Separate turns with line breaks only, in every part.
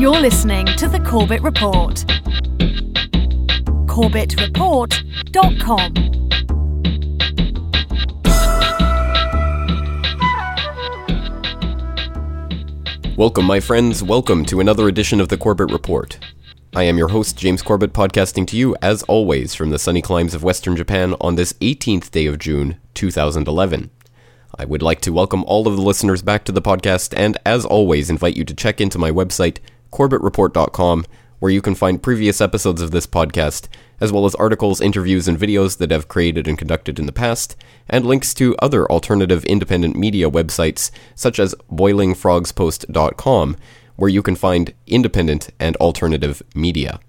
You're listening to the Corbett Report. CorbettReport.com.
Welcome, my friends. Welcome to another edition of the Corbett Report. I am your host, James Corbett, podcasting to you, as always, from the sunny climes of Western Japan on this 18th day of June, 2011. I would like to welcome all of the listeners back to the podcast, and as always, invite you to check into my website, corbettreport.com, where you can find previous episodes of this podcast, as well as articles, interviews, and videos that I've created and conducted in the past, and links to other alternative independent media websites, such as boilingfrogspost.com, where you can find independent and alternative media.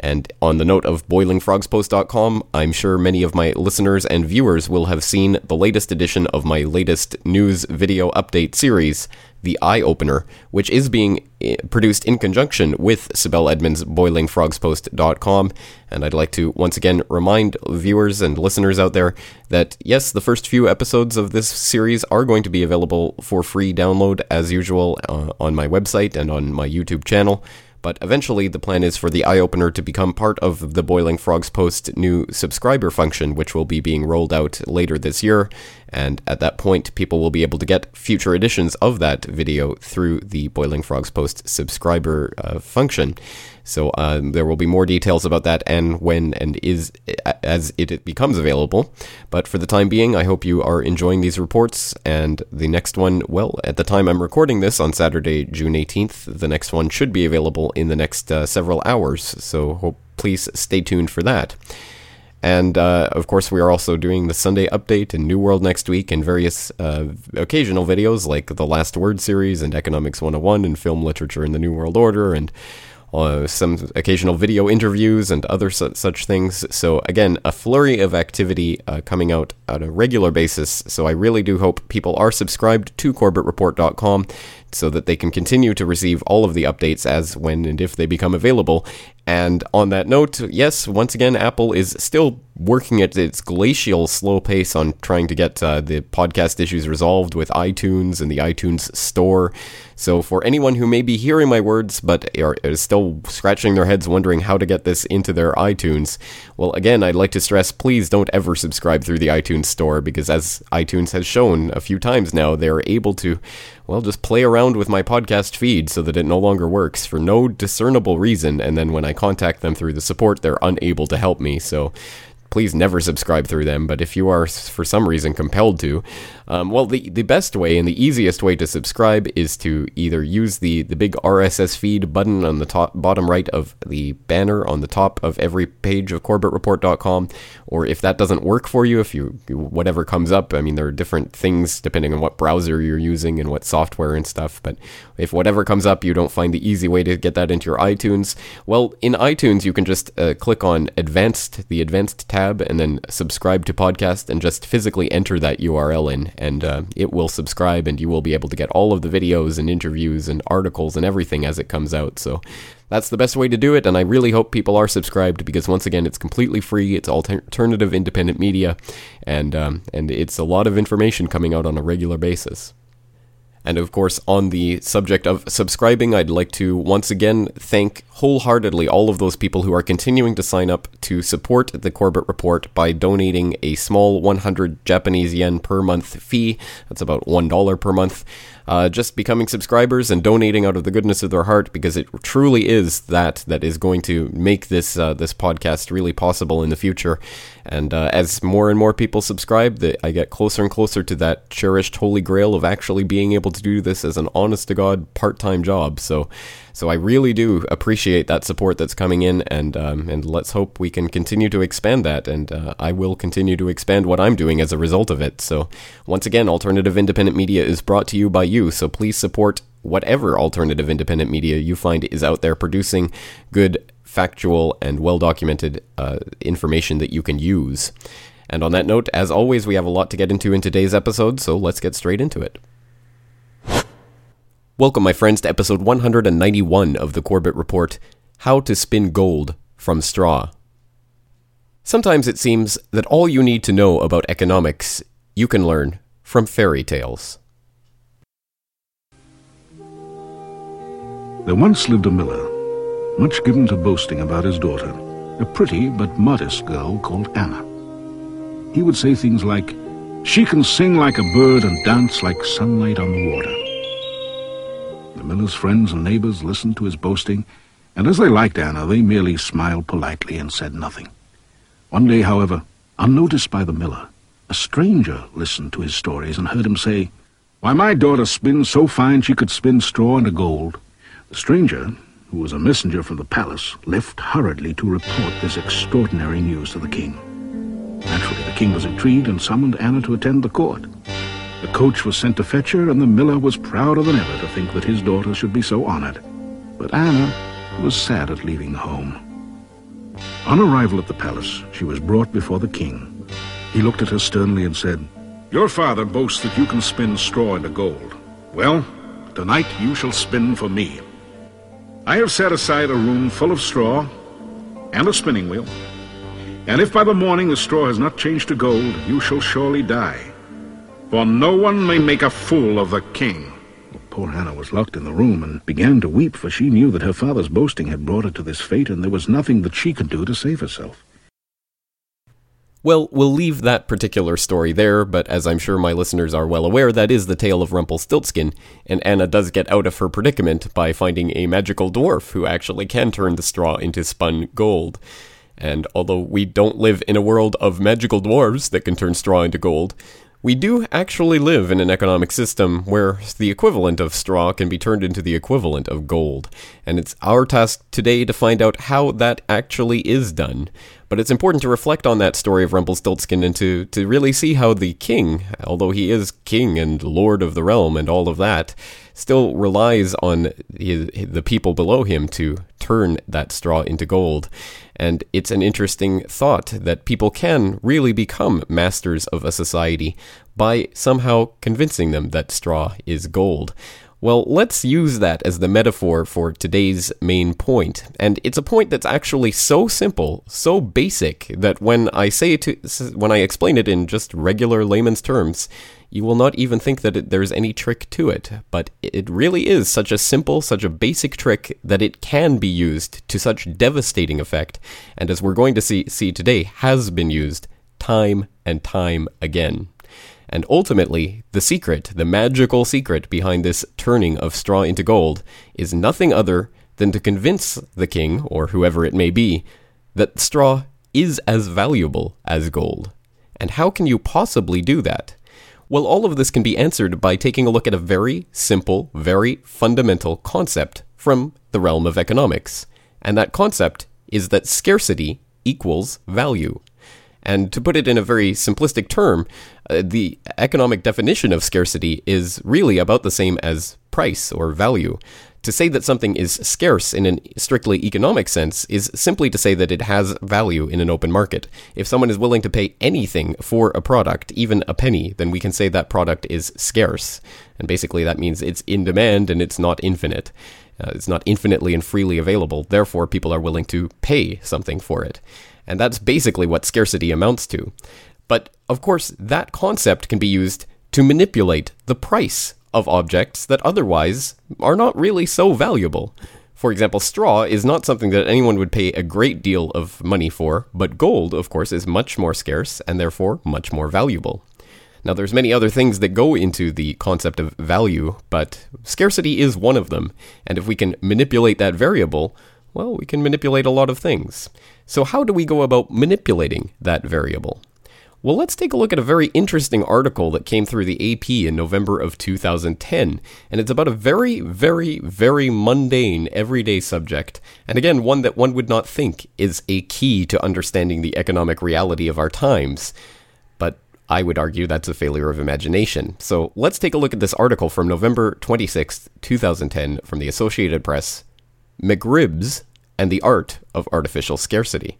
And on the note of boilingfrogspost.com, I'm sure many of my listeners and viewers will have seen the latest edition of my latest news video update series, The Eye Opener, which is being eh, produced in conjunction with Sibel Edmonds' boilingfrogspost.com. And I'd like to once again remind viewers and listeners out there that yes, the first few episodes of this series are going to be available for free download as usual uh, on my website and on my YouTube channel. But eventually, the plan is for the eye opener to become part of the Boiling Frogs Post new subscriber function, which will be being rolled out later this year. And at that point, people will be able to get future editions of that video through the Boiling Frogs Post subscriber uh, function. So um, there will be more details about that and when and is as it becomes available. But for the time being, I hope you are enjoying these reports. And the next one, well, at the time I'm recording this on Saturday, June 18th, the next one should be available in the next uh, several hours. So hope, please stay tuned for that. And uh, of course, we are also doing the Sunday update and New World next week and various uh, occasional videos like the Last Word series and Economics 101 and Film Literature in the New World Order and uh, some occasional video interviews and other su- such things. So again, a flurry of activity uh, coming out on a regular basis. So I really do hope people are subscribed to CorbettReport.com so that they can continue to receive all of the updates as, when, and if they become available. And on that note, yes, once again, Apple is still working at its glacial slow pace on trying to get uh, the podcast issues resolved with iTunes and the iTunes Store. So, for anyone who may be hearing my words but are, is still scratching their heads wondering how to get this into their iTunes, well, again, I'd like to stress please don't ever subscribe through the iTunes Store because, as iTunes has shown a few times now, they're able to well, just play around with my podcast feed so that it no longer works for no discernible reason. And then when I contact them through the support, they're unable to help me. So please never subscribe through them. But if you are for some reason compelled to, um, well, the, the best way and the easiest way to subscribe is to either use the, the big RSS feed button on the top bottom right of the banner on the top of every page of CorbettReport.com, or if that doesn't work for you, if you whatever comes up, I mean, there are different things depending on what browser you're using and what software and stuff. But if whatever comes up, you don't find the easy way to get that into your iTunes, well, in iTunes you can just uh, click on Advanced, the Advanced tab and then subscribe to podcast and just physically enter that URL in and uh, it will subscribe and you will be able to get all of the videos and interviews and articles and everything as it comes out. So that's the best way to do it and I really hope people are subscribed because once again it's completely free. It's alternative independent media and um, and it's a lot of information coming out on a regular basis. And of course, on the subject of subscribing, I'd like to once again thank wholeheartedly all of those people who are continuing to sign up to support the Corbett Report by donating a small 100 Japanese yen per month fee. That's about $1 per month uh, just becoming subscribers and donating out of the goodness of their heart because it truly is that that is going to make this uh, this podcast really possible in the future. And uh, as more and more people subscribe, the, I get closer and closer to that cherished holy grail of actually being able to do this as an honest to god part time job. So so I really do appreciate that support that's coming in, and um, and let's hope we can continue to expand that. And uh, I will continue to expand what I'm doing as a result of it. So once again, alternative independent media is brought to you by you. So please support whatever alternative independent media you find is out there producing good, factual, and well documented uh, information that you can use. And on that note, as always, we have a lot to get into in today's episode, so let's get straight into it. Welcome, my friends, to episode 191 of the Corbett Report How to Spin Gold from Straw. Sometimes it seems that all you need to know about economics you can learn from fairy tales.
There once lived a miller, much given to boasting about his daughter, a pretty but modest girl called Anna. He would say things like, She can sing like a bird and dance like sunlight on the water. The miller's friends and neighbors listened to his boasting, and as they liked Anna, they merely smiled politely and said nothing. One day, however, unnoticed by the miller, a stranger listened to his stories and heard him say, Why, my daughter spins so fine she could spin straw into gold. The stranger, who was a messenger from the palace, left hurriedly to report this extraordinary news to the king. Naturally, the king was intrigued and summoned Anna to attend the court. The coach was sent to fetch her, and the miller was prouder than ever to think that his daughter should be so honored. But Anna was sad at leaving home. On arrival at the palace, she was brought before the king. He looked at her sternly and said, Your father boasts that you can spin straw into gold. Well, tonight you shall spin for me. I have set aside a room full of straw and a spinning wheel. And if by the morning the straw has not changed to gold, you shall surely die. For no one may make a fool of the king. Poor Anna was locked in the room and began to weep, for she knew that her father's boasting had brought her to this fate, and there was nothing that she could do to save herself.
Well, we'll leave that particular story there, but as I'm sure my listeners are well aware, that is the tale of Rumpelstiltskin, and Anna does get out of her predicament by finding a magical dwarf who actually can turn the straw into spun gold. And although we don't live in a world of magical dwarves that can turn straw into gold, we do actually live in an economic system where the equivalent of straw can be turned into the equivalent of gold. And it's our task today to find out how that actually is done. But it's important to reflect on that story of Rumpelstiltskin and to, to really see how the king, although he is king and lord of the realm and all of that, still relies on his, the people below him to turn that straw into gold. And it's an interesting thought that people can really become masters of a society by somehow convincing them that straw is gold. Well, let's use that as the metaphor for today's main point. And it's a point that's actually so simple, so basic, that when I say it to, when I explain it in just regular layman's terms, you will not even think that it, there's any trick to it. But it really is such a simple, such a basic trick that it can be used to such devastating effect. And as we're going to see, see today, has been used time and time again. And ultimately, the secret, the magical secret behind this turning of straw into gold, is nothing other than to convince the king, or whoever it may be, that straw is as valuable as gold. And how can you possibly do that? Well, all of this can be answered by taking a look at a very simple, very fundamental concept from the realm of economics. And that concept is that scarcity equals value. And to put it in a very simplistic term, uh, the economic definition of scarcity is really about the same as price or value. To say that something is scarce in a strictly economic sense is simply to say that it has value in an open market. If someone is willing to pay anything for a product, even a penny, then we can say that product is scarce. And basically, that means it's in demand and it's not infinite. Uh, it's not infinitely and freely available. Therefore, people are willing to pay something for it. And that's basically what scarcity amounts to. But of course, that concept can be used to manipulate the price of objects that otherwise are not really so valuable. For example, straw is not something that anyone would pay a great deal of money for, but gold, of course, is much more scarce and therefore much more valuable. Now, there's many other things that go into the concept of value, but scarcity is one of them. And if we can manipulate that variable, well, we can manipulate a lot of things. So, how do we go about manipulating that variable? Well, let's take a look at a very interesting article that came through the AP in November of 2010. And it's about a very, very, very mundane, everyday subject. And again, one that one would not think is a key to understanding the economic reality of our times. But I would argue that's a failure of imagination. So let's take a look at this article from November 26, 2010, from the Associated Press McRibs and the Art of Artificial Scarcity.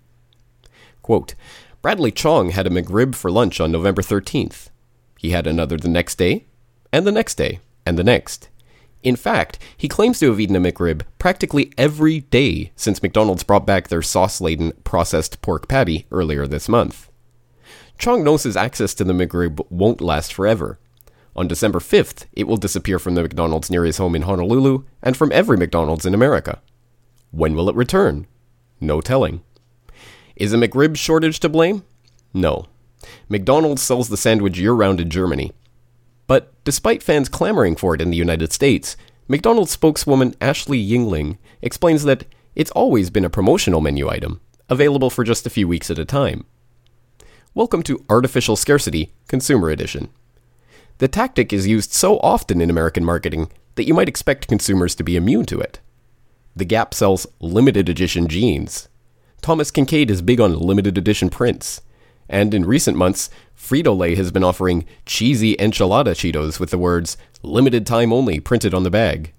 Quote, Bradley Chong had a McRib for lunch on November 13th. He had another the next day, and the next day, and the next. In fact, he claims to have eaten a McRib practically every day since McDonald's brought back their sauce laden processed pork patty earlier this month. Chong knows his access to the McRib won't last forever. On December 5th, it will disappear from the McDonald's near his home in Honolulu and from every McDonald's in America. When will it return? No telling. Is a McRib shortage to blame? No. McDonald's sells the sandwich year round in Germany. But despite fans clamoring for it in the United States, McDonald's spokeswoman Ashley Yingling explains that it's always been a promotional menu item, available for just a few weeks at a time. Welcome to Artificial Scarcity, Consumer Edition. The tactic is used so often in American marketing that you might expect consumers to be immune to it. The Gap sells limited edition jeans. Thomas Kinkade is big on limited edition prints. And in recent months, Frito Lay has been offering cheesy enchilada Cheetos with the words limited time only printed on the bag.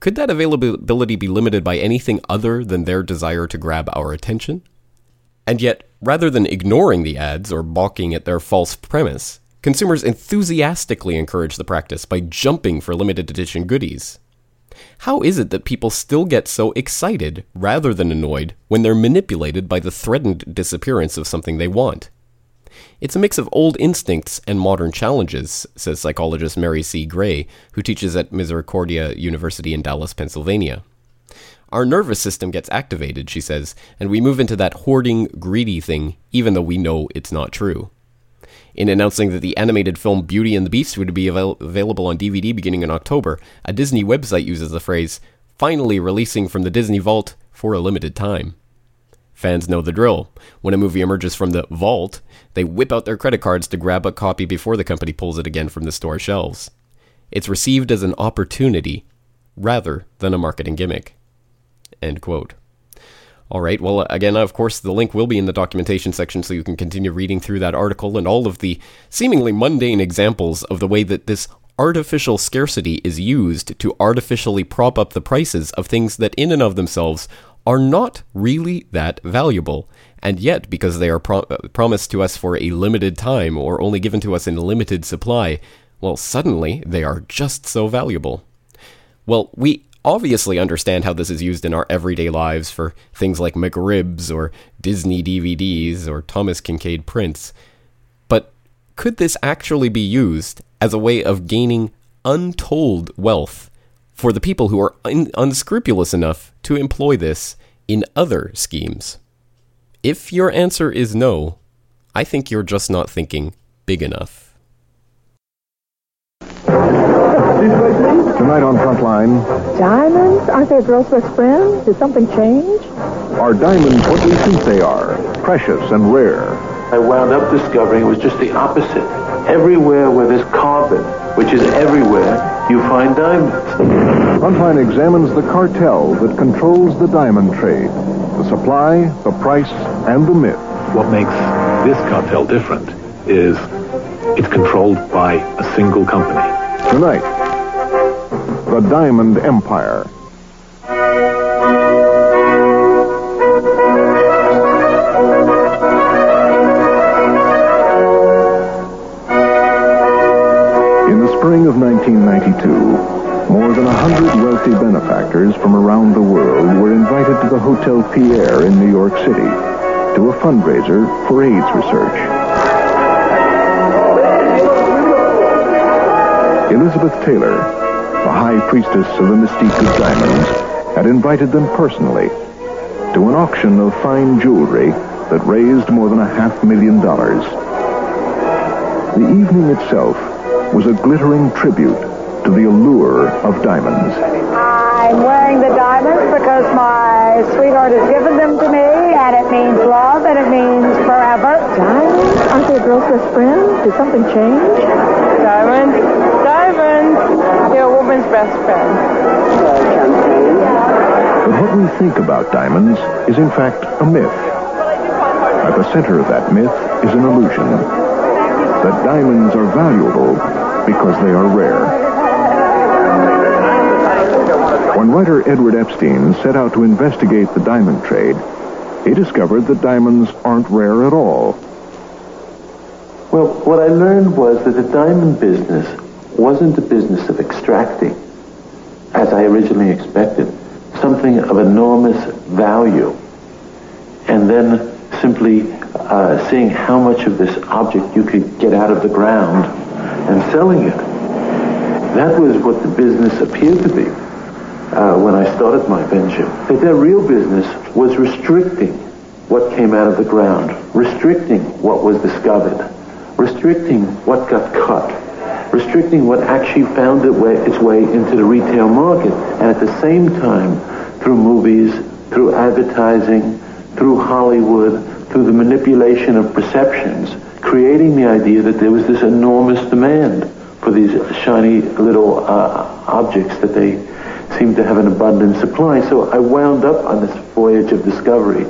Could that availability be limited by anything other than their desire to grab our attention? And yet, rather than ignoring the ads or balking at their false premise, consumers enthusiastically encourage the practice by jumping for limited edition goodies. How is it that people still get so excited rather than annoyed when they're manipulated by the threatened disappearance of something they want? It's a mix of old instincts and modern challenges, says psychologist Mary C. Gray, who teaches at Misericordia University in Dallas, Pennsylvania. Our nervous system gets activated, she says, and we move into that hoarding, greedy thing, even though we know it's not true. In announcing that the animated film Beauty and the Beast would be avail- available on DVD beginning in October, a Disney website uses the phrase, finally releasing from the Disney Vault for a limited time. Fans know the drill. When a movie emerges from the vault, they whip out their credit cards to grab a copy before the company pulls it again from the store shelves. It's received as an opportunity rather than a marketing gimmick. End quote. All right, well, again, of course, the link will be in the documentation section so you can continue reading through that article and all of the seemingly mundane examples of the way that this artificial scarcity is used to artificially prop up the prices of things that, in and of themselves, are not really that valuable. And yet, because they are pro- promised to us for a limited time or only given to us in limited supply, well, suddenly they are just so valuable. Well, we obviously understand how this is used in our everyday lives for things like McRibs or Disney DVDs or Thomas Kinkade prints. But could this actually be used as a way of gaining untold wealth for the people who are un- unscrupulous enough to employ this in other schemes? If your answer is no, I think you're just not thinking big enough.
Tonight on Frontline,
Diamonds? Aren't they a girl's best friend? Did something change?
are diamonds what we think they are? Precious and rare.
I wound up discovering it was just the opposite. Everywhere where there's carbon, which is everywhere, you find diamonds.
Frontline examines the cartel that controls the diamond trade. The supply, the price, and the myth.
What makes this cartel different is it's controlled by a single company.
Tonight, the Diamond Empire. In the spring of 1992, more than a hundred wealthy benefactors from around the world were invited to the Hotel Pierre in New York City to a fundraiser for AIDS research. Elizabeth Taylor, the high priestess of the mystique of diamonds, had invited them personally to an auction of fine jewelry that raised more than a half million dollars. The evening itself was a glittering tribute to the allure of diamonds.
I'm wearing the diamonds because my sweetheart has given them to me, and it means love, and it means forever. Diamonds? Aren't they a girl's best friend? Did something change? Diamonds?
Diamond, diamond, your woman's best friend.
But what we think about diamonds is in fact a myth. At the center of that myth is an illusion that diamonds are valuable because they are rare. When writer Edward Epstein set out to investigate the diamond trade, he discovered that diamonds aren't rare at all.
Well, what I learned was that the diamond business wasn't a business of extracting, as I originally expected, something of enormous value, and then simply uh, seeing how much of this object you could get out of the ground and selling it. That was what the business appeared to be uh, when I started my venture. That their real business was restricting what came out of the ground, restricting what was discovered, restricting what got cut, restricting what actually found its way, into the retail market, and at the same time, through movies, through advertising, through Hollywood, through the manipulation of perceptions, creating the idea that there was this enormous demand for these shiny little uh, objects that they seemed to have an abundant supply. So I wound up on this voyage of discovery,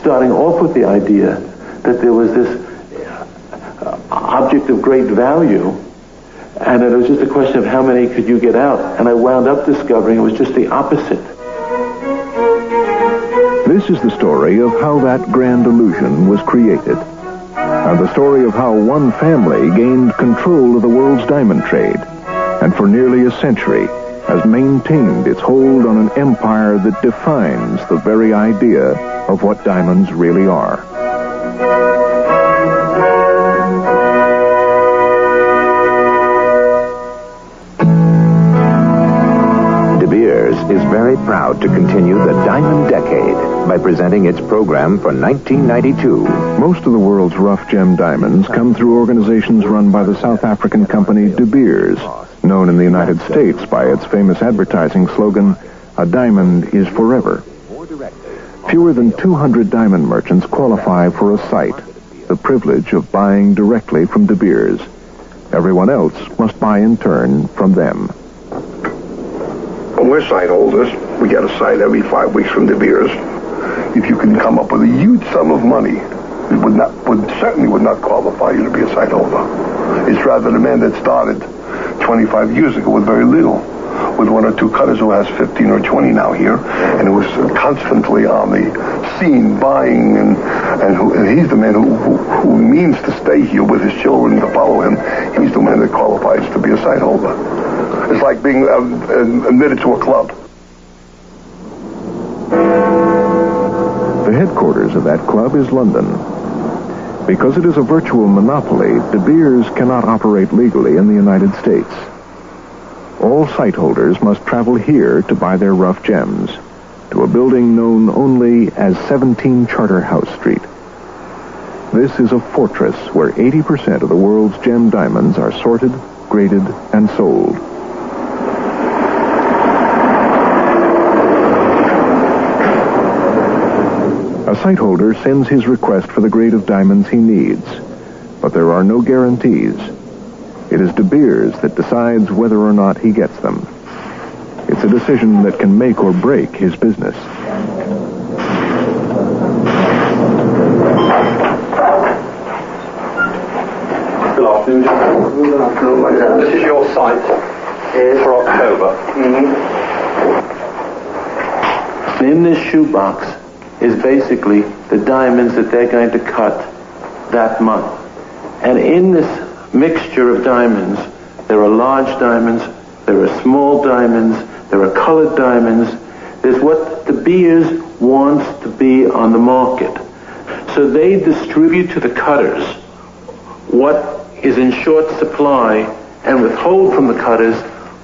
starting off with the idea that there was this uh, object of great value, and it was just a question of how many could you get out. And I wound up discovering it was just the opposite.
This is the story of how that grand illusion was created and the story of how one family gained control of the world's diamond trade, and for nearly a century has maintained its hold on an empire that defines the very idea of what diamonds really are.
Proud to continue the Diamond Decade by presenting its program for 1992.
Most of the world's rough gem diamonds come through organizations run by the South African company De Beers, known in the United States by its famous advertising slogan, A Diamond is Forever. Fewer than 200 diamond merchants qualify for a site, the privilege of buying directly from De Beers. Everyone else must buy in turn from them.
We're site holders. We get a site every five weeks from De Beers. If you can come up with a huge sum of money, it would not would certainly would not qualify you to be a site holder. It's rather the man that started 25 years ago with very little, with one or two cutters who has 15 or 20 now here, and who was constantly on the scene buying, and and, who, and he's the man who, who, who means to stay here with his children to follow him. He's the man that qualifies to be a site holder. It's like being um, admitted to a club.
The headquarters of that club is London. Because it is a virtual monopoly, De Beers cannot operate legally in the United States. All site holders must travel here to buy their rough gems, to a building known only as 17 Charterhouse Street. This is a fortress where 80% of the world's gem diamonds are sorted, graded, and sold. A site holder sends his request for the grade of diamonds he needs, but there are no guarantees. It is De Beers that decides whether or not he gets them. It's a decision that can make or break his business.
Good afternoon. Good afternoon. This is your site for October. Mm-hmm. In this shoebox is basically the diamonds that they're going to cut that month. And in this mixture of diamonds, there are large diamonds, there are small diamonds, there are colored diamonds. There's what De Beers wants to be on the market. So they distribute to the cutters what is in short supply and withhold from the cutters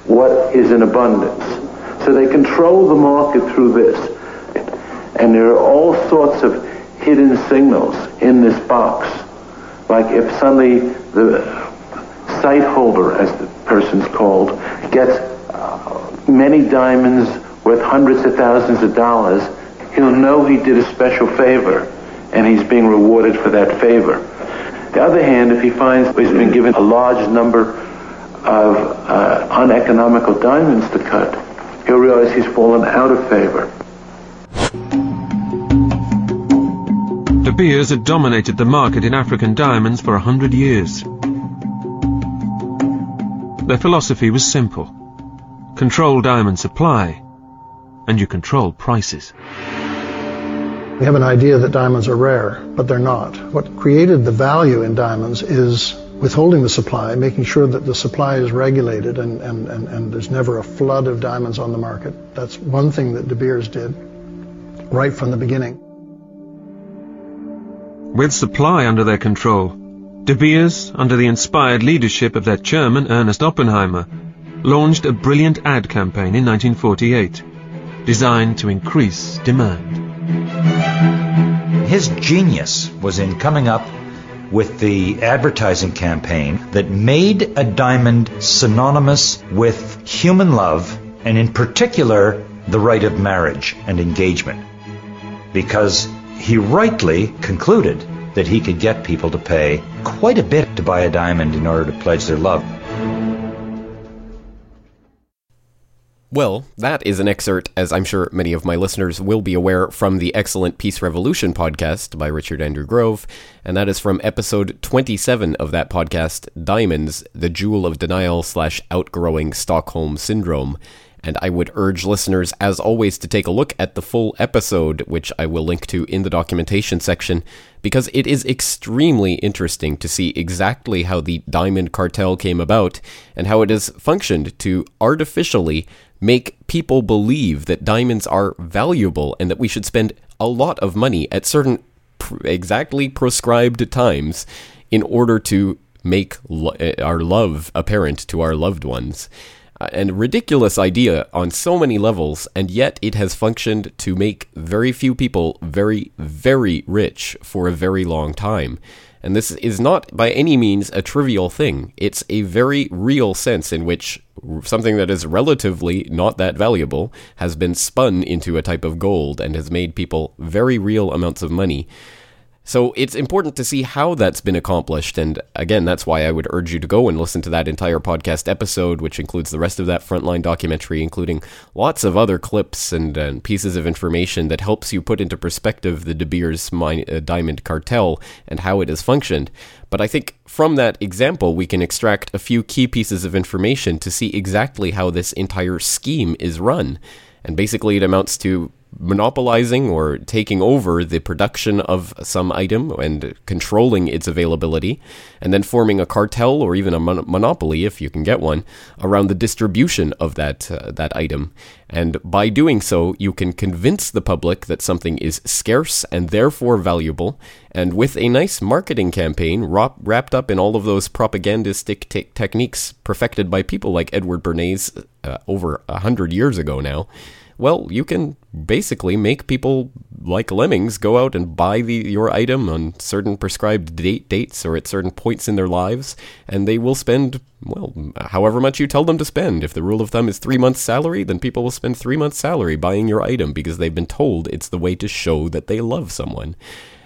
what is in abundance. So they control the market through this. And there are all sorts of hidden signals in this box. Like if suddenly the site holder, as the person's called, gets uh, many diamonds worth hundreds of thousands of dollars, he'll know he did a special favor and he's being rewarded for that favor. The other hand, if he finds he's been given a large number of uh, uneconomical diamonds to cut, he'll realize he's fallen out of favor.
Beers had dominated the market in African diamonds for a hundred years. Their philosophy was simple. Control diamond supply, and you control prices.
We have an idea that diamonds are rare, but they're not. What created the value in diamonds is withholding the supply, making sure that the supply is regulated and, and, and, and there's never a flood of diamonds on the market. That's one thing that De Beers did right from the beginning.
With supply under their control, De Beers, under the inspired leadership of their chairman Ernest Oppenheimer, launched a brilliant ad campaign in 1948 designed to increase demand.
His genius was in coming up with the advertising campaign that made a diamond synonymous with human love and in particular the rite of marriage and engagement. Because he rightly concluded that he could get people to pay quite a bit to buy a diamond in order to pledge their love.
Well, that is an excerpt, as I'm sure many of my listeners will be aware, from the excellent Peace Revolution podcast by Richard Andrew Grove, and that is from episode 27 of that podcast, Diamonds, the Jewel of Denial slash Outgrowing Stockholm Syndrome. And I would urge listeners, as always, to take a look at the full episode, which I will link to in the documentation section, because it is extremely interesting to see exactly how the Diamond Cartel came about and how it has functioned to artificially make people believe that diamonds are valuable and that we should spend a lot of money at certain exactly prescribed times in order to make lo- eh, our love apparent to our loved ones. Uh, and ridiculous idea on so many levels, and yet it has functioned to make very few people very, very rich for a very long time. And this is not by any means a trivial thing. It's a very real sense in which something that is relatively not that valuable has been spun into a type of gold and has made people very real amounts of money. So it's important to see how that's been accomplished. And again, that's why I would urge you to go and listen to that entire podcast episode, which includes the rest of that frontline documentary, including lots of other clips and, and pieces of information that helps you put into perspective the De Beers mine, uh, diamond cartel and how it has functioned. But I think from that example, we can extract a few key pieces of information to see exactly how this entire scheme is run. And basically, it amounts to monopolizing or taking over the production of some item and controlling its availability, and then forming a cartel or even a mon- monopoly, if you can get one, around the distribution of that uh, that item. And by doing so, you can convince the public that something is scarce and therefore valuable. And with a nice marketing campaign wrapped up in all of those propagandistic te- techniques perfected by people like Edward Bernays uh, over a hundred years ago now well, you can basically make people like lemmings go out and buy the, your item on certain prescribed date dates or at certain points in their lives, and they will spend well however much you tell them to spend. If the rule of thumb is three months' salary, then people will spend three months' salary buying your item because they've been told it's the way to show that they love someone.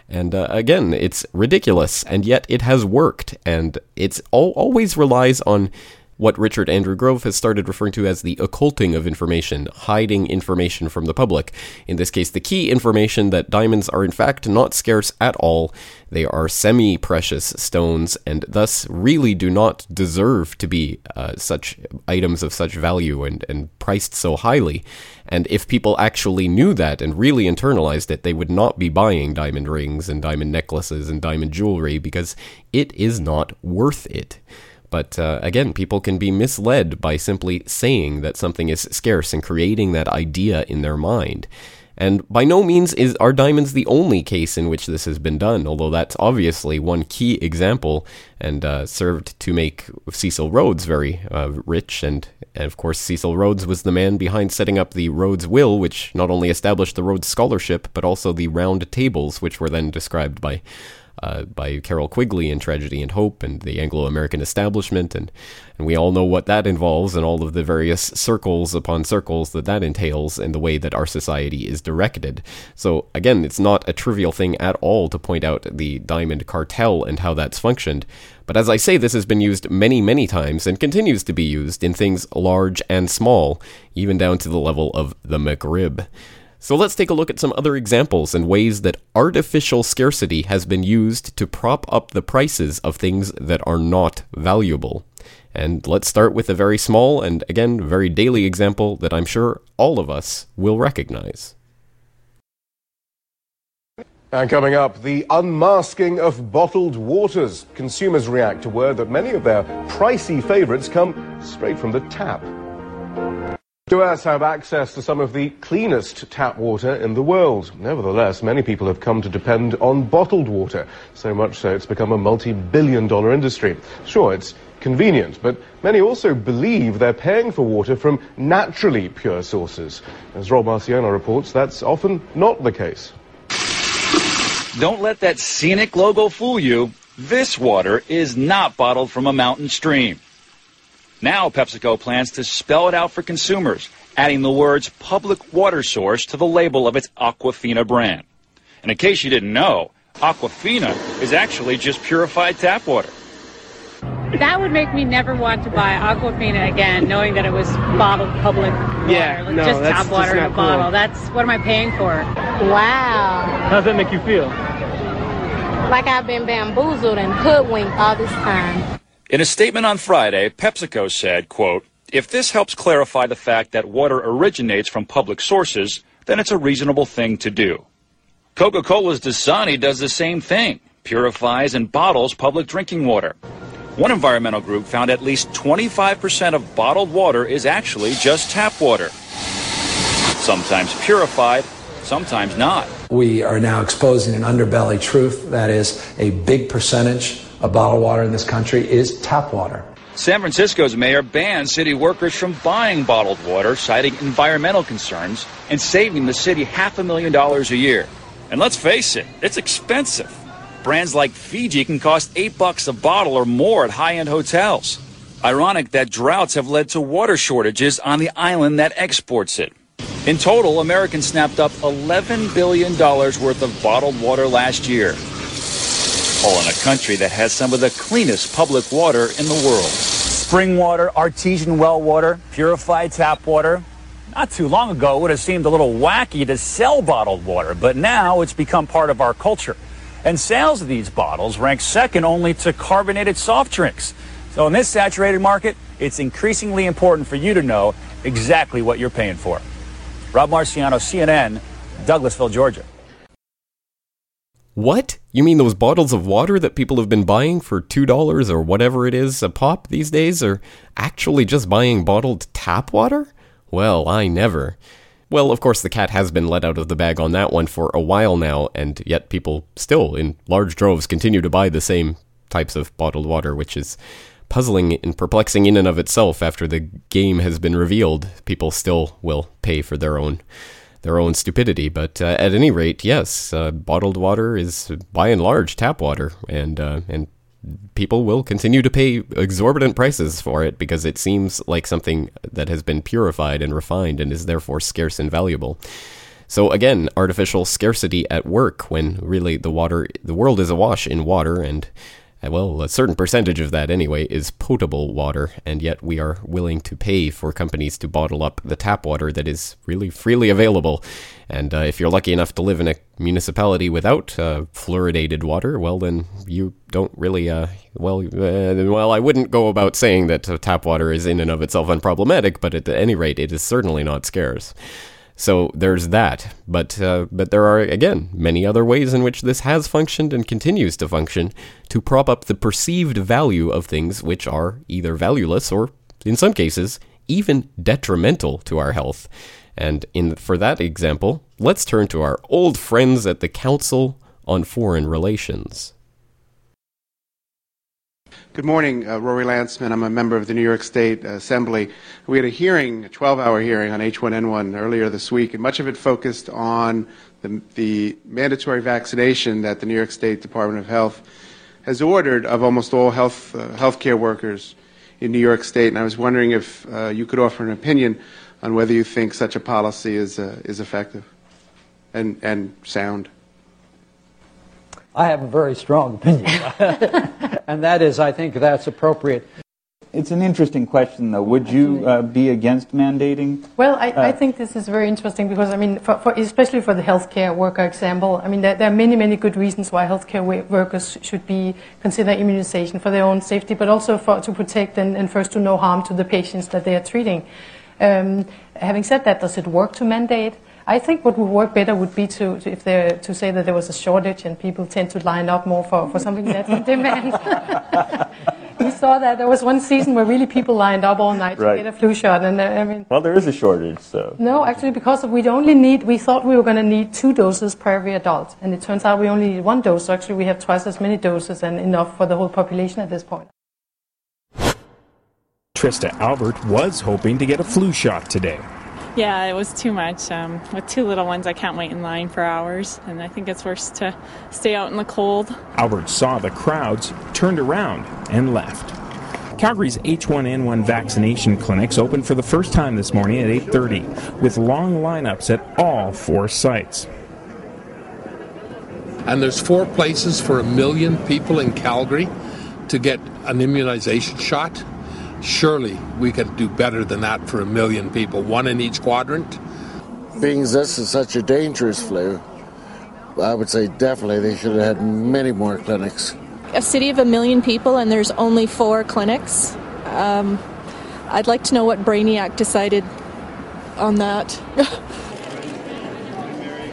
And uh, again, it's ridiculous, and yet it has worked, and it's always relies on what Richard Andrew Grove has started referring to as the occulting of information, hiding information from the public. In this case, the key information that diamonds are in fact not scarce at all. They are semi precious stones and thus really do not deserve to be uh, such items of such value and, and priced so highly. And if people actually knew that and really internalized it, they would not be buying diamond rings and diamond necklaces and diamond jewelry because it is not worth it. But uh, again, people can be misled by simply saying that something is scarce and creating that idea in their mind. And by no means is are diamonds the only case in which this has been done, although that's obviously one key example and uh, served to make Cecil Rhodes very uh, rich. And, and, of course, Cecil Rhodes was the man behind setting up the Rhodes Will, which not only established the Rhodes Scholarship, but also the round tables, which were then described by uh, by Carroll Quigley in Tragedy and Hope and the Anglo American establishment. And, and we all know what that involves and all of the various circles upon circles that that entails and the way that our society is directed. So, again, it's not a trivial thing at all to point out the diamond cartel and how that's functioned. But as I say, this has been used many, many times and continues to be used in things large and small, even down to the level of the McRib. So let's take a look at some other examples and ways that artificial scarcity has been used to prop up the prices of things that are not valuable. And let's start with a very small and, again, very daily example that I'm sure all of us will recognize.
And coming up, the unmasking of bottled waters. Consumers react to word that many of their pricey favourites come straight from the tap. US have access to some of the cleanest tap water in the world. Nevertheless, many people have come to depend on bottled water, so much so it's become a multi-billion dollar industry. Sure, it's convenient, but many also believe they're paying for water from naturally pure sources. As Rob Marciano reports, that's often not the case.
Don't let that scenic logo fool you. This water is not bottled from a mountain stream. Now PepsiCo plans to spell it out for consumers, adding the words public water source to the label of its Aquafina brand. And in case you didn't know, Aquafina is actually just purified tap water.
That would make me never want to buy Aquafina again, knowing that it was bottled public water,
Yeah,
like
no,
just
that's
tap water
just
in a
not cool.
bottle. That's what am I paying for?
Wow. How does that make you feel?
Like I've been bamboozled and hoodwinked all this time.
In a statement on Friday, PepsiCo said, quote, if this helps clarify the fact that water originates from public sources, then it's a reasonable thing to do. Coca-Cola's Dasani does the same thing, purifies and bottles public drinking water. One environmental group found at least 25% of bottled water is actually just tap water. Sometimes purified, sometimes not.
We are now exposing an underbelly truth that is a big percentage of bottled water in this country is tap water.
San Francisco's mayor banned city workers from buying bottled water, citing environmental concerns and saving the city half a million dollars a year. And let's face it, it's expensive. Brands like Fiji can cost eight bucks a bottle or more at high-end hotels. Ironic that droughts have led to water shortages on the island that exports it. In total, Americans snapped up $11 billion worth of bottled water last year. All in a country that has some of the cleanest public water in the world.
Spring water, artesian well water, purified tap water. Not too long ago, it would have seemed a little wacky to sell bottled water, but now it's become part of our culture. And sales of these bottles rank second only to carbonated soft drinks. So in this saturated market, it's increasingly important for you to know exactly what you're paying for. Rob Marciano, CNN, Douglasville, Georgia.
What? You mean those bottles of water that people have been buying for $2 or whatever it is a pop these days are actually just buying bottled tap water? Well, I never. Well, of course, the cat has been let out of the bag on that one for a while now, and yet people still, in large droves, continue to buy the same types of bottled water, which is puzzling and perplexing in and of itself after the game has been revealed. People still will pay for their own their own stupidity. But uh, at any rate, yes, uh, bottled water is by and large tap water, and uh, and people will continue to pay exorbitant prices for it because it seems like something that has been purified and refined and is therefore scarce and valuable. So again, artificial scarcity at work when really the water, the world is awash in water and well, a certain percentage of that anyway is potable water, and yet we are willing to pay for companies to bottle up the tap water that is really freely available. And uh, if you're lucky enough to live in a municipality without uh, fluoridated water, well, then you don't really, uh, well, uh, well, I wouldn't go about saying that uh, tap water is in and of itself unproblematic, but at any rate, it is certainly not scarce. So there's that, but uh, but there are again many other ways in which this has functioned and continues to function to prop up the perceived value of things which are either valueless or, in some cases, even detrimental to our health. And in for that example, let's turn to our old friends at the Council on Foreign Relations.
Good morning, uh, Rory Lancman. I'm a member of the New York State Assembly. We had a hearing, a 12-hour hearing on H1N1 earlier this week, and much of it focused on the, the mandatory vaccination that the New York State Department of Health has ordered of almost all health uh, healthcare workers in New York State. And I was wondering if uh, you could offer an opinion on whether you think such a policy is uh, is effective and and sound.
I have a very strong opinion, and that is I think that's appropriate.
It's an interesting question, though. Would you uh, be against mandating?
Well, I, I
Uh,
think this is very interesting because, I mean, for, for, especially for the healthcare worker example, I mean, there, there are many, many good reasons why healthcare workers should be consider immunization for their own safety, but also for, to protect and, and first to no harm to the patients that they are treating. Um, having said that, does it work to mandate? I think what would work better would be to, to if there, to say that there was a shortage and people tend to line up more for, for something that's in demand. we saw that there was one season where really people lined up all night
Right.
to get a flu shot, and uh, I mean.
Well, there is a shortage, so.
No, actually, because we only need, we thought we were going to need two doses per every adult, and it turns out we only need one dose. So actually, we have twice as many doses and enough for the whole population at this point.
Trista Albert was hoping to get a flu shot today.
Yeah, it was too much. Um, with two little ones, I can't wait in line for hours, and I think it's worse to stay out in the cold.
Albert saw the crowds, turned around, and left. Calgary's H1N1 vaccination clinics opened for the first time this morning at 8:30 with long lineups at all four sites.
And there's four places for a million people in Calgary to get an immunization shot. Surely we could do better than that for a million people, one in each quadrant.
Being this is such a dangerous flu, I would say definitely they should have had many more clinics
a city of a million people and there's only four clinics. Um, I'd like to know what Brainiac decided on that.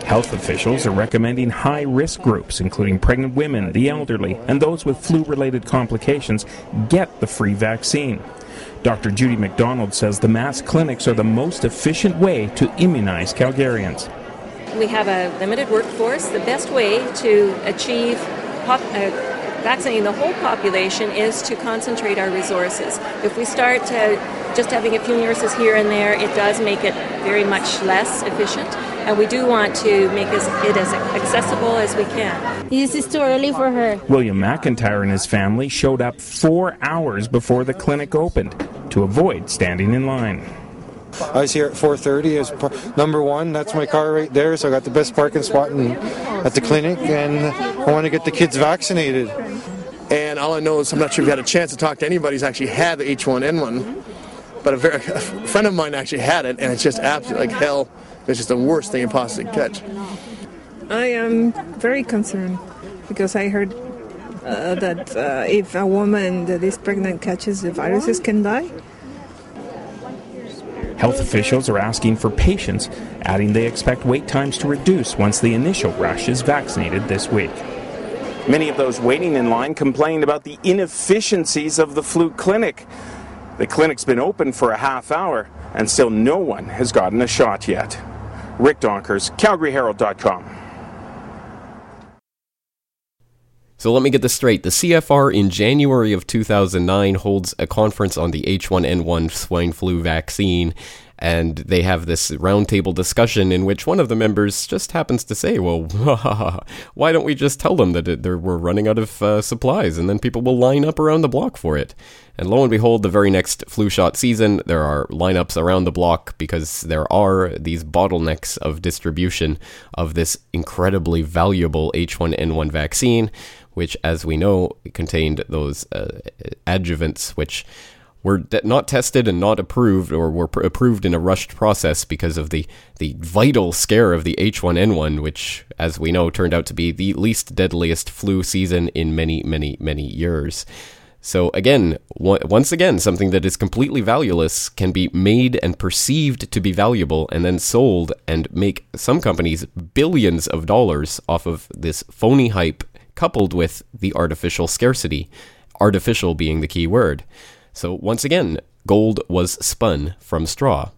Health officials are recommending high risk groups, including pregnant women, the elderly, and those with flu related complications, get the free vaccine. Dr. Judy McDonald says the mass clinics are the most efficient way to immunize Calgarians.
We have a limited workforce. The best way to achieve pop, uh, vaccinating the whole population is to concentrate our resources. If we start to just having a few nurses here and there, it does make it very much less efficient. And we do want to make it as accessible as we can.
This is too early for her.
William McIntyre and his family showed up four hours before the clinic opened to avoid standing in line.
I was here at 4:30 as par- number one. That's my car right there, so I got the best parking spot in, at the clinic, and I want to get the kids vaccinated.
And all I know is I'm not sure if you had a chance to talk to anybody who's actually had the H1N1, but a, very, a friend of mine actually had it, and it's just absolutely like hell. It's just the worst thing you possibly catch.
I am very concerned because I heard uh, that uh, if a woman that is pregnant catches the viruses can die.
Health officials are asking for patience, adding they expect wait times to reduce once the initial rush is vaccinated this week. Many of those waiting in line complained about the inefficiencies of the flu clinic. The clinic's been open for a half hour, and still no one has gotten a shot yet. Rick Donkers, CalgaryHerald.com.
So let me get this straight. The CFR in January of 2009 holds a conference on the H1N1 swine flu vaccine, and they have this roundtable discussion in which one of the members just happens to say, Well, why don't we just tell them that it, we're running out of uh, supplies, and then people will line up around the block for it? And lo and behold, the very next flu shot season, there are lineups around the block because there are these bottlenecks of distribution of this incredibly valuable H1N1 vaccine which, as we know, contained those uh, adjuvants which were not tested and not approved or were pr- approved in a rushed process because of the, the vital scare of the H1N1, which, as we know, turned out to be the least deadliest flu season in many, many, many years. So, again, w- once again, something that is completely valueless can be made and perceived to be valuable and then sold and make some companies billions of dollars off of this phony hype coupled with the artificial scarcity, artificial being the key word. So, once again, gold was spun from straw.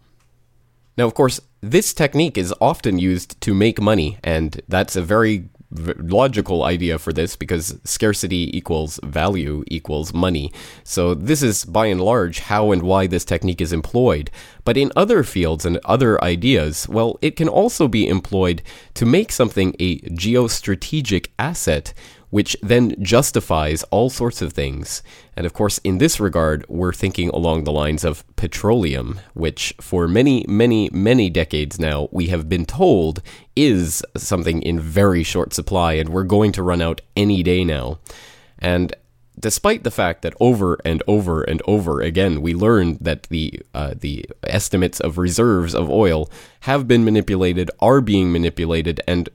Now, of course, this technique is often used to make money, and that's a very logical idea for this because scarcity equals value equals money. So this is by and large how and why this technique is employed. But in other fields and other ideas, well, it can also be employed to make something a geostrategic asset which then justifies all sorts of things. And of course, in this regard, we're thinking along the lines of petroleum, which for many, many, many decades now, we have been told is something in very short supply, and we're going to run out any day now. And despite the fact that over and over and over again we learned that the uh, the estimates of reserves of oil have been manipulated, are being manipulated, and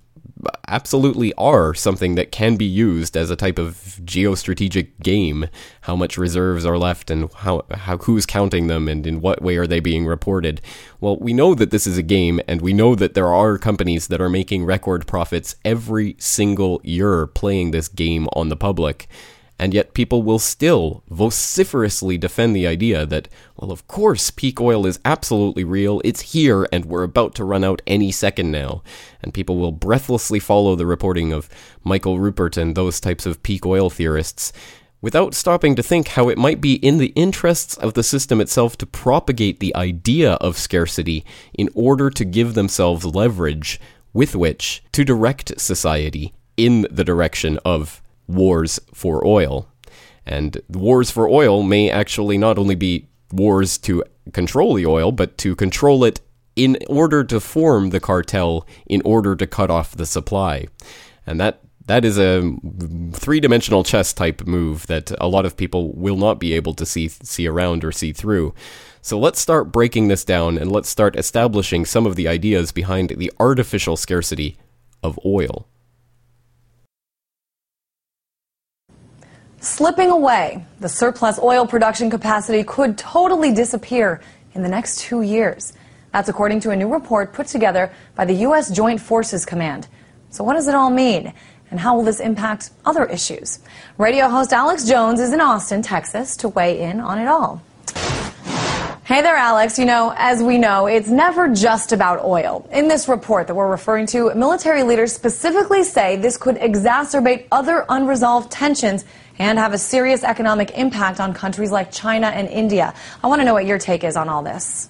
absolutely are something that can be used as a type of geostrategic game. How much reserves are left and how, how who's counting them and in what way are they being reported? Well, we know that this is a game and we know that there are companies that are making record profits every single year playing this game on the public. And yet, people will still vociferously defend the idea that, well, of course, peak oil is absolutely real, it's here, and we're about to run out any second now. And people will breathlessly follow the reporting of Michael Ruppert and those types of peak oil theorists without stopping to think how it might be in the interests of the system itself to propagate the idea of scarcity in order to give themselves leverage with which to direct society in the direction of wars for oil. And wars for oil may actually not only be wars to control the oil, but to control it in order to form the cartel, in order to cut off the supply. And that that is a three-dimensional chess type move that a lot of people will not be able to see see around or see through. So let's start breaking this down and let's start establishing some of the ideas behind the artificial scarcity of oil.
Slipping away, the surplus oil production capacity could totally disappear in the next two years. That's according to a new report put together by the U.S. Joint Forces Command. So, what does it all mean? And how will this impact other issues? Radio host Alex Jones is in Austin, Texas, to weigh in on it all. Hey there, Alex. You know, as we know, it's never just about oil. In this report that we're referring to, military leaders specifically say this could exacerbate other unresolved tensions and have a serious economic impact on countries like China and India. I want to know what your take is on all this.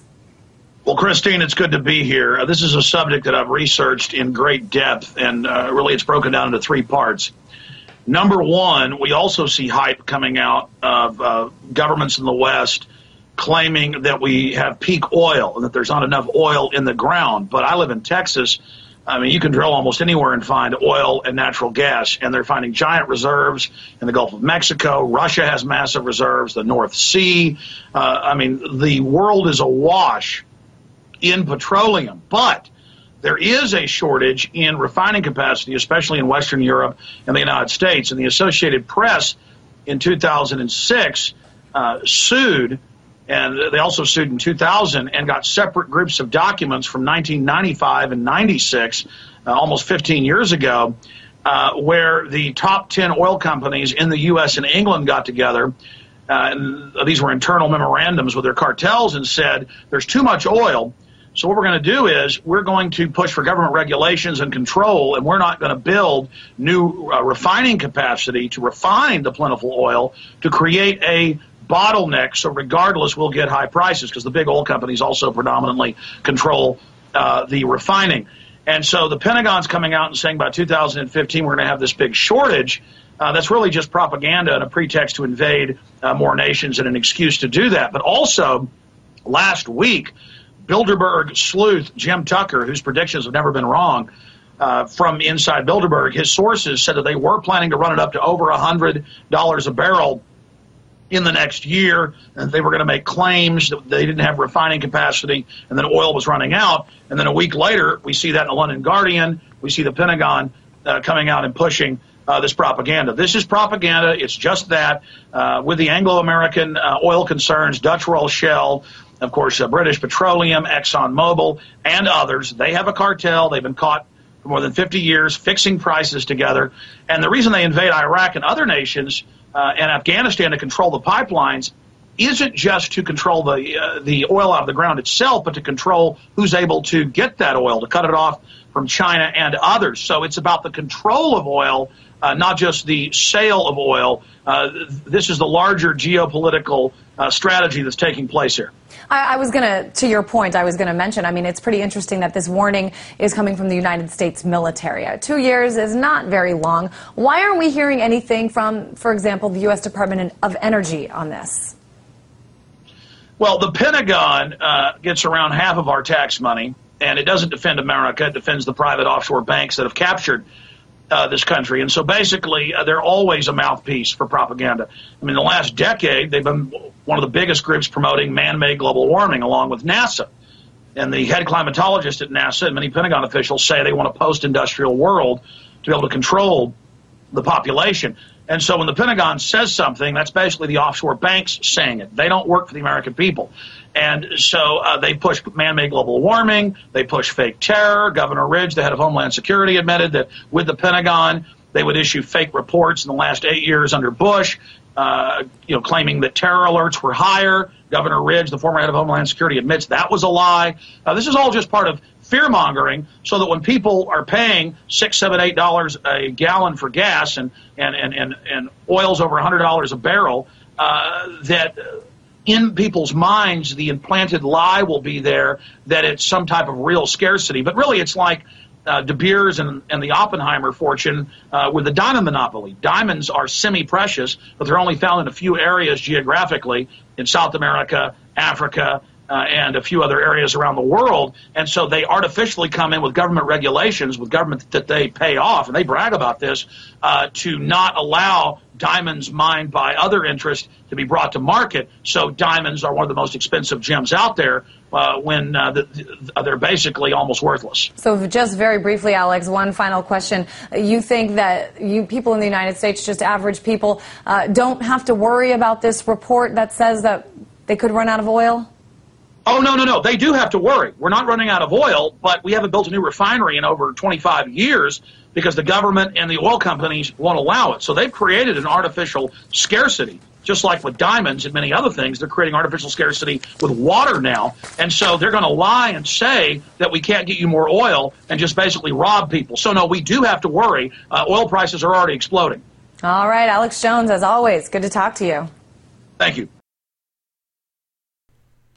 Well, Christine, it's good to be here. Uh, this is a subject that I've researched in great depth, and uh, really it's broken down into three parts. Number one, we also see hype coming out of uh, governments in the West claiming that we have peak oil and that there's not enough oil in the ground. But I live in Texas. I mean, you can drill almost anywhere and find oil and natural gas, and they're finding giant reserves in the Gulf of Mexico. Russia has massive reserves, the North Sea. Uh, I mean, the world is awash in petroleum. But there is a shortage in refining capacity, especially in Western Europe and the United States. And the Associated Press in 2006 uh, sued, and they also sued in 2000 and got separate groups of documents from 1995 and 96, uh, almost 15 years ago, uh, where the top 10 oil companies in the U.S. and England got together. Uh, and these were internal memorandums with their cartels and said there's too much oil so what we're going to do is we're going to push for government regulations and control, and we're not going to build new uh, refining capacity to refine the plentiful oil to create a bottleneck. So regardless, we'll get high prices because the big oil companies also predominantly control uh, the refining. And so the Pentagon's coming out and saying by 2015 we're going to have this big shortage. Uh, that's really just propaganda and a pretext to invade uh, more nations and an excuse to do that. But also, last week, Bilderberg sleuth Jim Tucker, whose predictions have never been wrong, uh, from inside Bilderberg, his sources said that they were planning to run it up to over $100 a barrel in the next year, and they were going to make claims that they didn't have refining capacity, and then oil was running out. And then a week later, we see that in the London Guardian. We see the Pentagon uh, coming out and pushing uh, this propaganda. This is propaganda. It's just that uh, with the Anglo-American uh, oil concerns, Dutch Royal Shell, of course, uh, British Petroleum, Exxon ExxonMobil, and others. They have a cartel. They've been caught for more than 50 years fixing prices together. And the reason they invade Iraq and other nations uh, and Afghanistan to control the pipelines isn't just to control the uh, the oil out of the ground itself, but to control who's able to get that oil, to cut it off from China and others. So it's about the control of oil, uh, not just the sale of oil. Uh, this is the larger geopolitical uh, strategy that's taking place here.
I, I was going to, to your point, I was going to mention, I mean, it's pretty interesting that this warning is coming from the United States military. Uh, two years is not very long. Why aren't we hearing anything from, for example, the U.S. Department of Energy on this?
Well, the Pentagon uh, gets around half of our tax money, and it doesn't defend America. It defends the private offshore banks that have captured uh, this country. And so basically, uh, they're always a mouthpiece for propaganda. I mean, the last decade, they've been one of the biggest groups promoting man made global warming along with NASA. And the head climatologist at NASA and many Pentagon officials say they want a post industrial world to be able to control the population. And so when the Pentagon says something, that's basically the offshore banks saying it. They don't work for the American people. And so uh, they push man made global warming, they push fake terror. Governor Ridge, the head of Homeland Security, admitted that with the Pentagon, they would issue fake reports in the last eight years under Bush uh, you know, claiming that terror alerts were higher. Governor Ridge, the former head of Homeland Security, admits that was a lie. Uh, this is all just part of fear mongering so that when people are paying six, seven, eight dollars a gallon for gas and and and and, and oil's over a hundred dollars a barrel, uh, that in people's minds the implanted lie will be there that it's some type of real scarcity. But really, it's like uh, De Beers and, and the Oppenheimer fortune uh, with the diamond monopoly. Diamonds are semi-precious, but they're only found in a few areas geographically in South America, Africa, uh, and a few other areas around the world. And so they artificially come in with government regulations, with government that they pay off, and they brag about this, uh, to not allow diamonds mined by other interests to be brought to market. So diamonds are one of the most expensive gems out there uh, when uh, the, they're basically almost worthless.
So, just very briefly, Alex, one final question. You think that you people in the United States, just average people, uh, don't have to worry about this report that says that they could run out of oil?
Oh, no, no, no. They do have to worry. We're not running out of oil, but we haven't built a new refinery in over 25 years because the government and the oil companies won't allow it. So they've created an artificial scarcity. Just like with diamonds and many other things, they're creating artificial scarcity with water now. And so they're going to lie and say that we can't get you more oil and just basically rob people. So, no, we do have to worry. Uh, oil prices are already exploding.
All right, Alex Jones, as always, good to talk to you.
Thank you.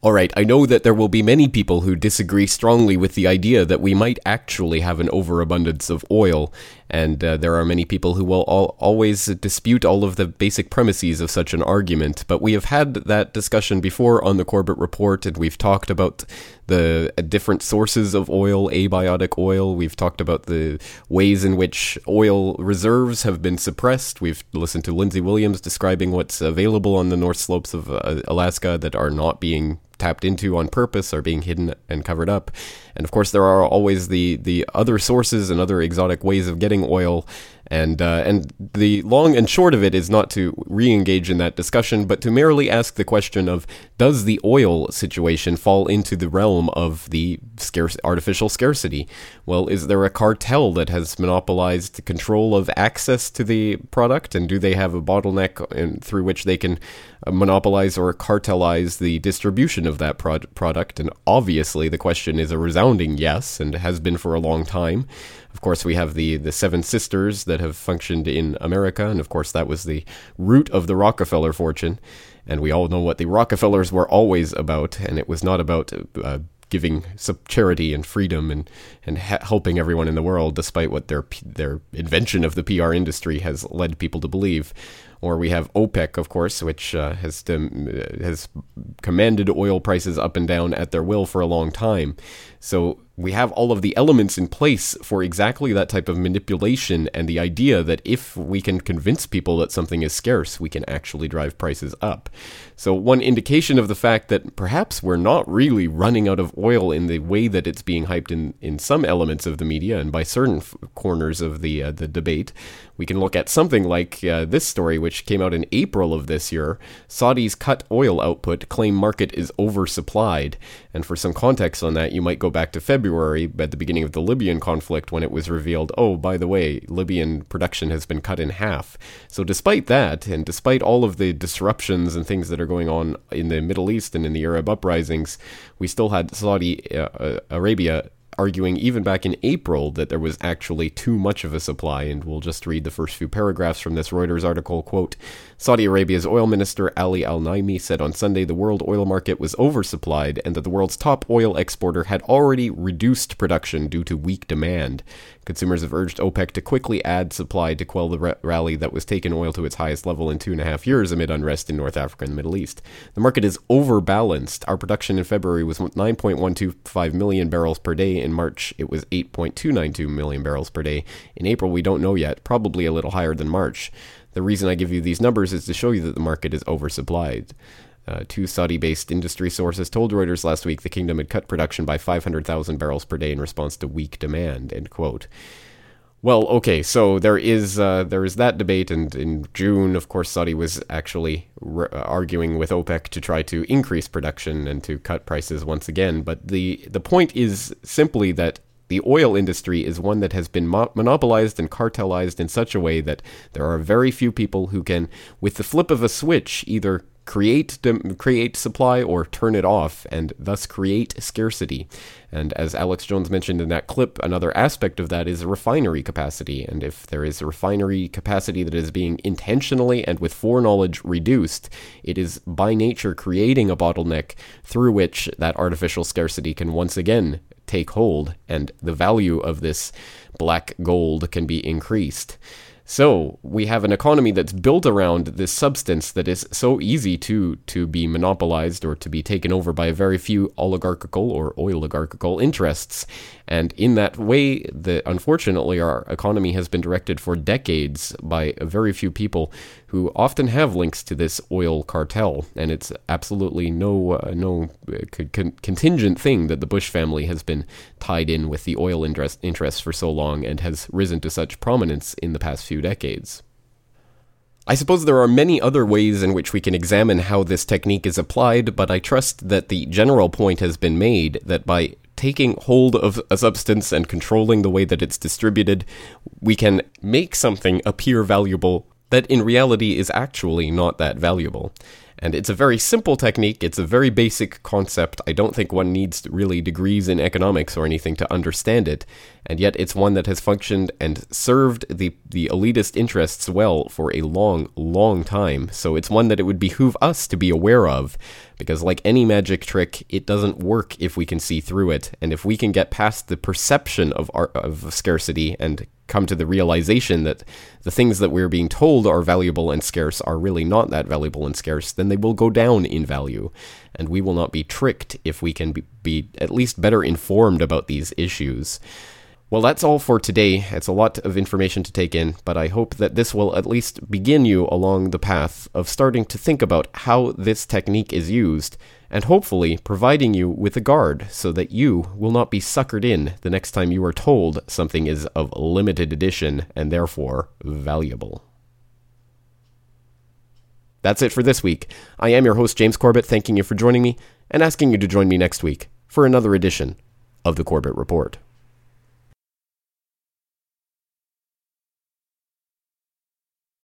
All right, I know that there will be many people who disagree strongly with the idea that we might actually have an overabundance of oil, and uh, there are many people who will al- always dispute all of the basic premises of such an argument. But we have had that discussion before on the Corbett Report, and we've talked about the uh, different sources of oil, abiotic oil. We've talked about the ways in which oil reserves have been suppressed. We've listened to Lindsey Williams describing what's available on the north slopes of uh, Alaska that are not being tapped into on purpose are being hidden and covered up. And of course, there are always the, the other sources and other exotic ways of getting oil. And uh, and the long and short of it is not to re-engage in that discussion, but to merely ask the question of does the oil situation fall into the realm of the scarce artificial scarcity? Well, is there a cartel that has monopolized control of access to the product, and do they have a bottleneck in, through which they can uh, monopolize or cartelize the distribution of that pro- product? And obviously, the question is a resounding yes, and has been for a long time. Of course, we have the, the Seven Sisters that have functioned in America, and of course, that was the root of the Rockefeller fortune. And we all know what the Rockefellers were always about, and it was not about uh, giving charity and freedom and and ha- helping everyone in the world, despite what their their invention of the PR industry has led people to believe. Or we have OPEC, of course, which uh, has has commanded oil prices up and down at their will for a long time. So we have all of the elements in place for exactly that type of manipulation and the idea that if we can convince people that something is scarce, we can actually drive prices up. So, one indication of the fact that perhaps we're not really running out of oil in the way that it's being hyped in, in some elements of the media and by certain f- corners of the, uh, the debate, we can look at something like uh, this story, which came out in April of this year. Saudi's cut oil output claim market is oversupplied. And for some context on that, you might go back to February at the beginning of the Libyan conflict when it was revealed, oh, by the way, Libyan production has been cut in half. So, despite that, and despite all of the disruptions and things that are going on in the Middle East and in the Arab uprisings, we still had Saudi uh, uh, Arabia arguing even back in April that there was actually too much of a supply. And we'll just read the first few paragraphs from this Reuters article. Quote Saudi Arabia's oil minister Ali Al Naimi said on Sunday the world oil market was oversupplied and that the world's top oil exporter had already reduced production due to weak demand. Consumers have urged OPEC to quickly add supply to quell the rally that was taking oil to its highest level in two and a half years amid unrest in North Africa and the Middle East. The market is overbalanced. Our production in February was 9.125 million barrels per day. In March, it was 8.292 million barrels per day. In April, we don't know yet, probably a little higher than March. The reason I give you these numbers is to show you that the market is oversupplied. Uh, two Saudi based industry sources told Reuters last week the kingdom had cut production by 500,000 barrels per day in response to weak demand. End quote. Well, okay, so there is uh, there is that debate, and in June, of course, Saudi was actually re- uh, arguing with OPEC to try to increase production and to cut prices once again. But the the point is simply that the oil industry is one that has been mo- monopolized and cartelized in such a way that there are very few people who can, with the flip of a switch, either create create supply or turn it off and thus create scarcity. And as Alex Jones mentioned in that clip, another aspect of that is refinery capacity. And if there is refinery capacity that is being intentionally and with foreknowledge reduced, it is by nature creating a bottleneck through which that artificial scarcity can once again take hold and the value of this black gold can be increased. So we have an economy that's built around this substance that is so easy to to be monopolized or to be taken over by a very few oligarchical or oligarchical interests. And in that way, the unfortunately our economy has been directed for decades by a very few people who often have links to this oil cartel. And it's absolutely no uh, no uh, con- contingent thing that the Bush family has been tied in with the oil interest interests for so long and has risen to such prominence in the past few few decades. I suppose there are many other ways in which we can examine how this technique is applied, but I trust that the general point has been made that by taking hold of a substance and controlling the way that it's distributed, we can make something appear valuable that in reality is actually not that valuable. And it's a very simple technique, it's a very basic concept. I don't think one needs really degrees in economics or anything to understand it, and yet it's one that has functioned and served the, the elitist interests well for a long, long time. So it's one that it would behoove us to be aware of, because like any magic trick, it doesn't work if we can see through it. And if we can get past the perception of, our, of scarcity and come to the realization that the things that we're being told are valuable and scarce are really not that valuable and scarce, then they will go down in value. And we will not be tricked if we can be, be at least better informed about these issues. Well, that's all for today. It's a lot of information to take in, but I hope that this will at least begin you along the path of starting to think about how this technique is used, and hopefully providing you with a guard so that you will not be suckered in the next time you are told something is of limited edition and therefore valuable. That's it for this week. I am your host, James Corbett, thanking you for joining me and asking you to join me next week for another edition of the Corbett Report.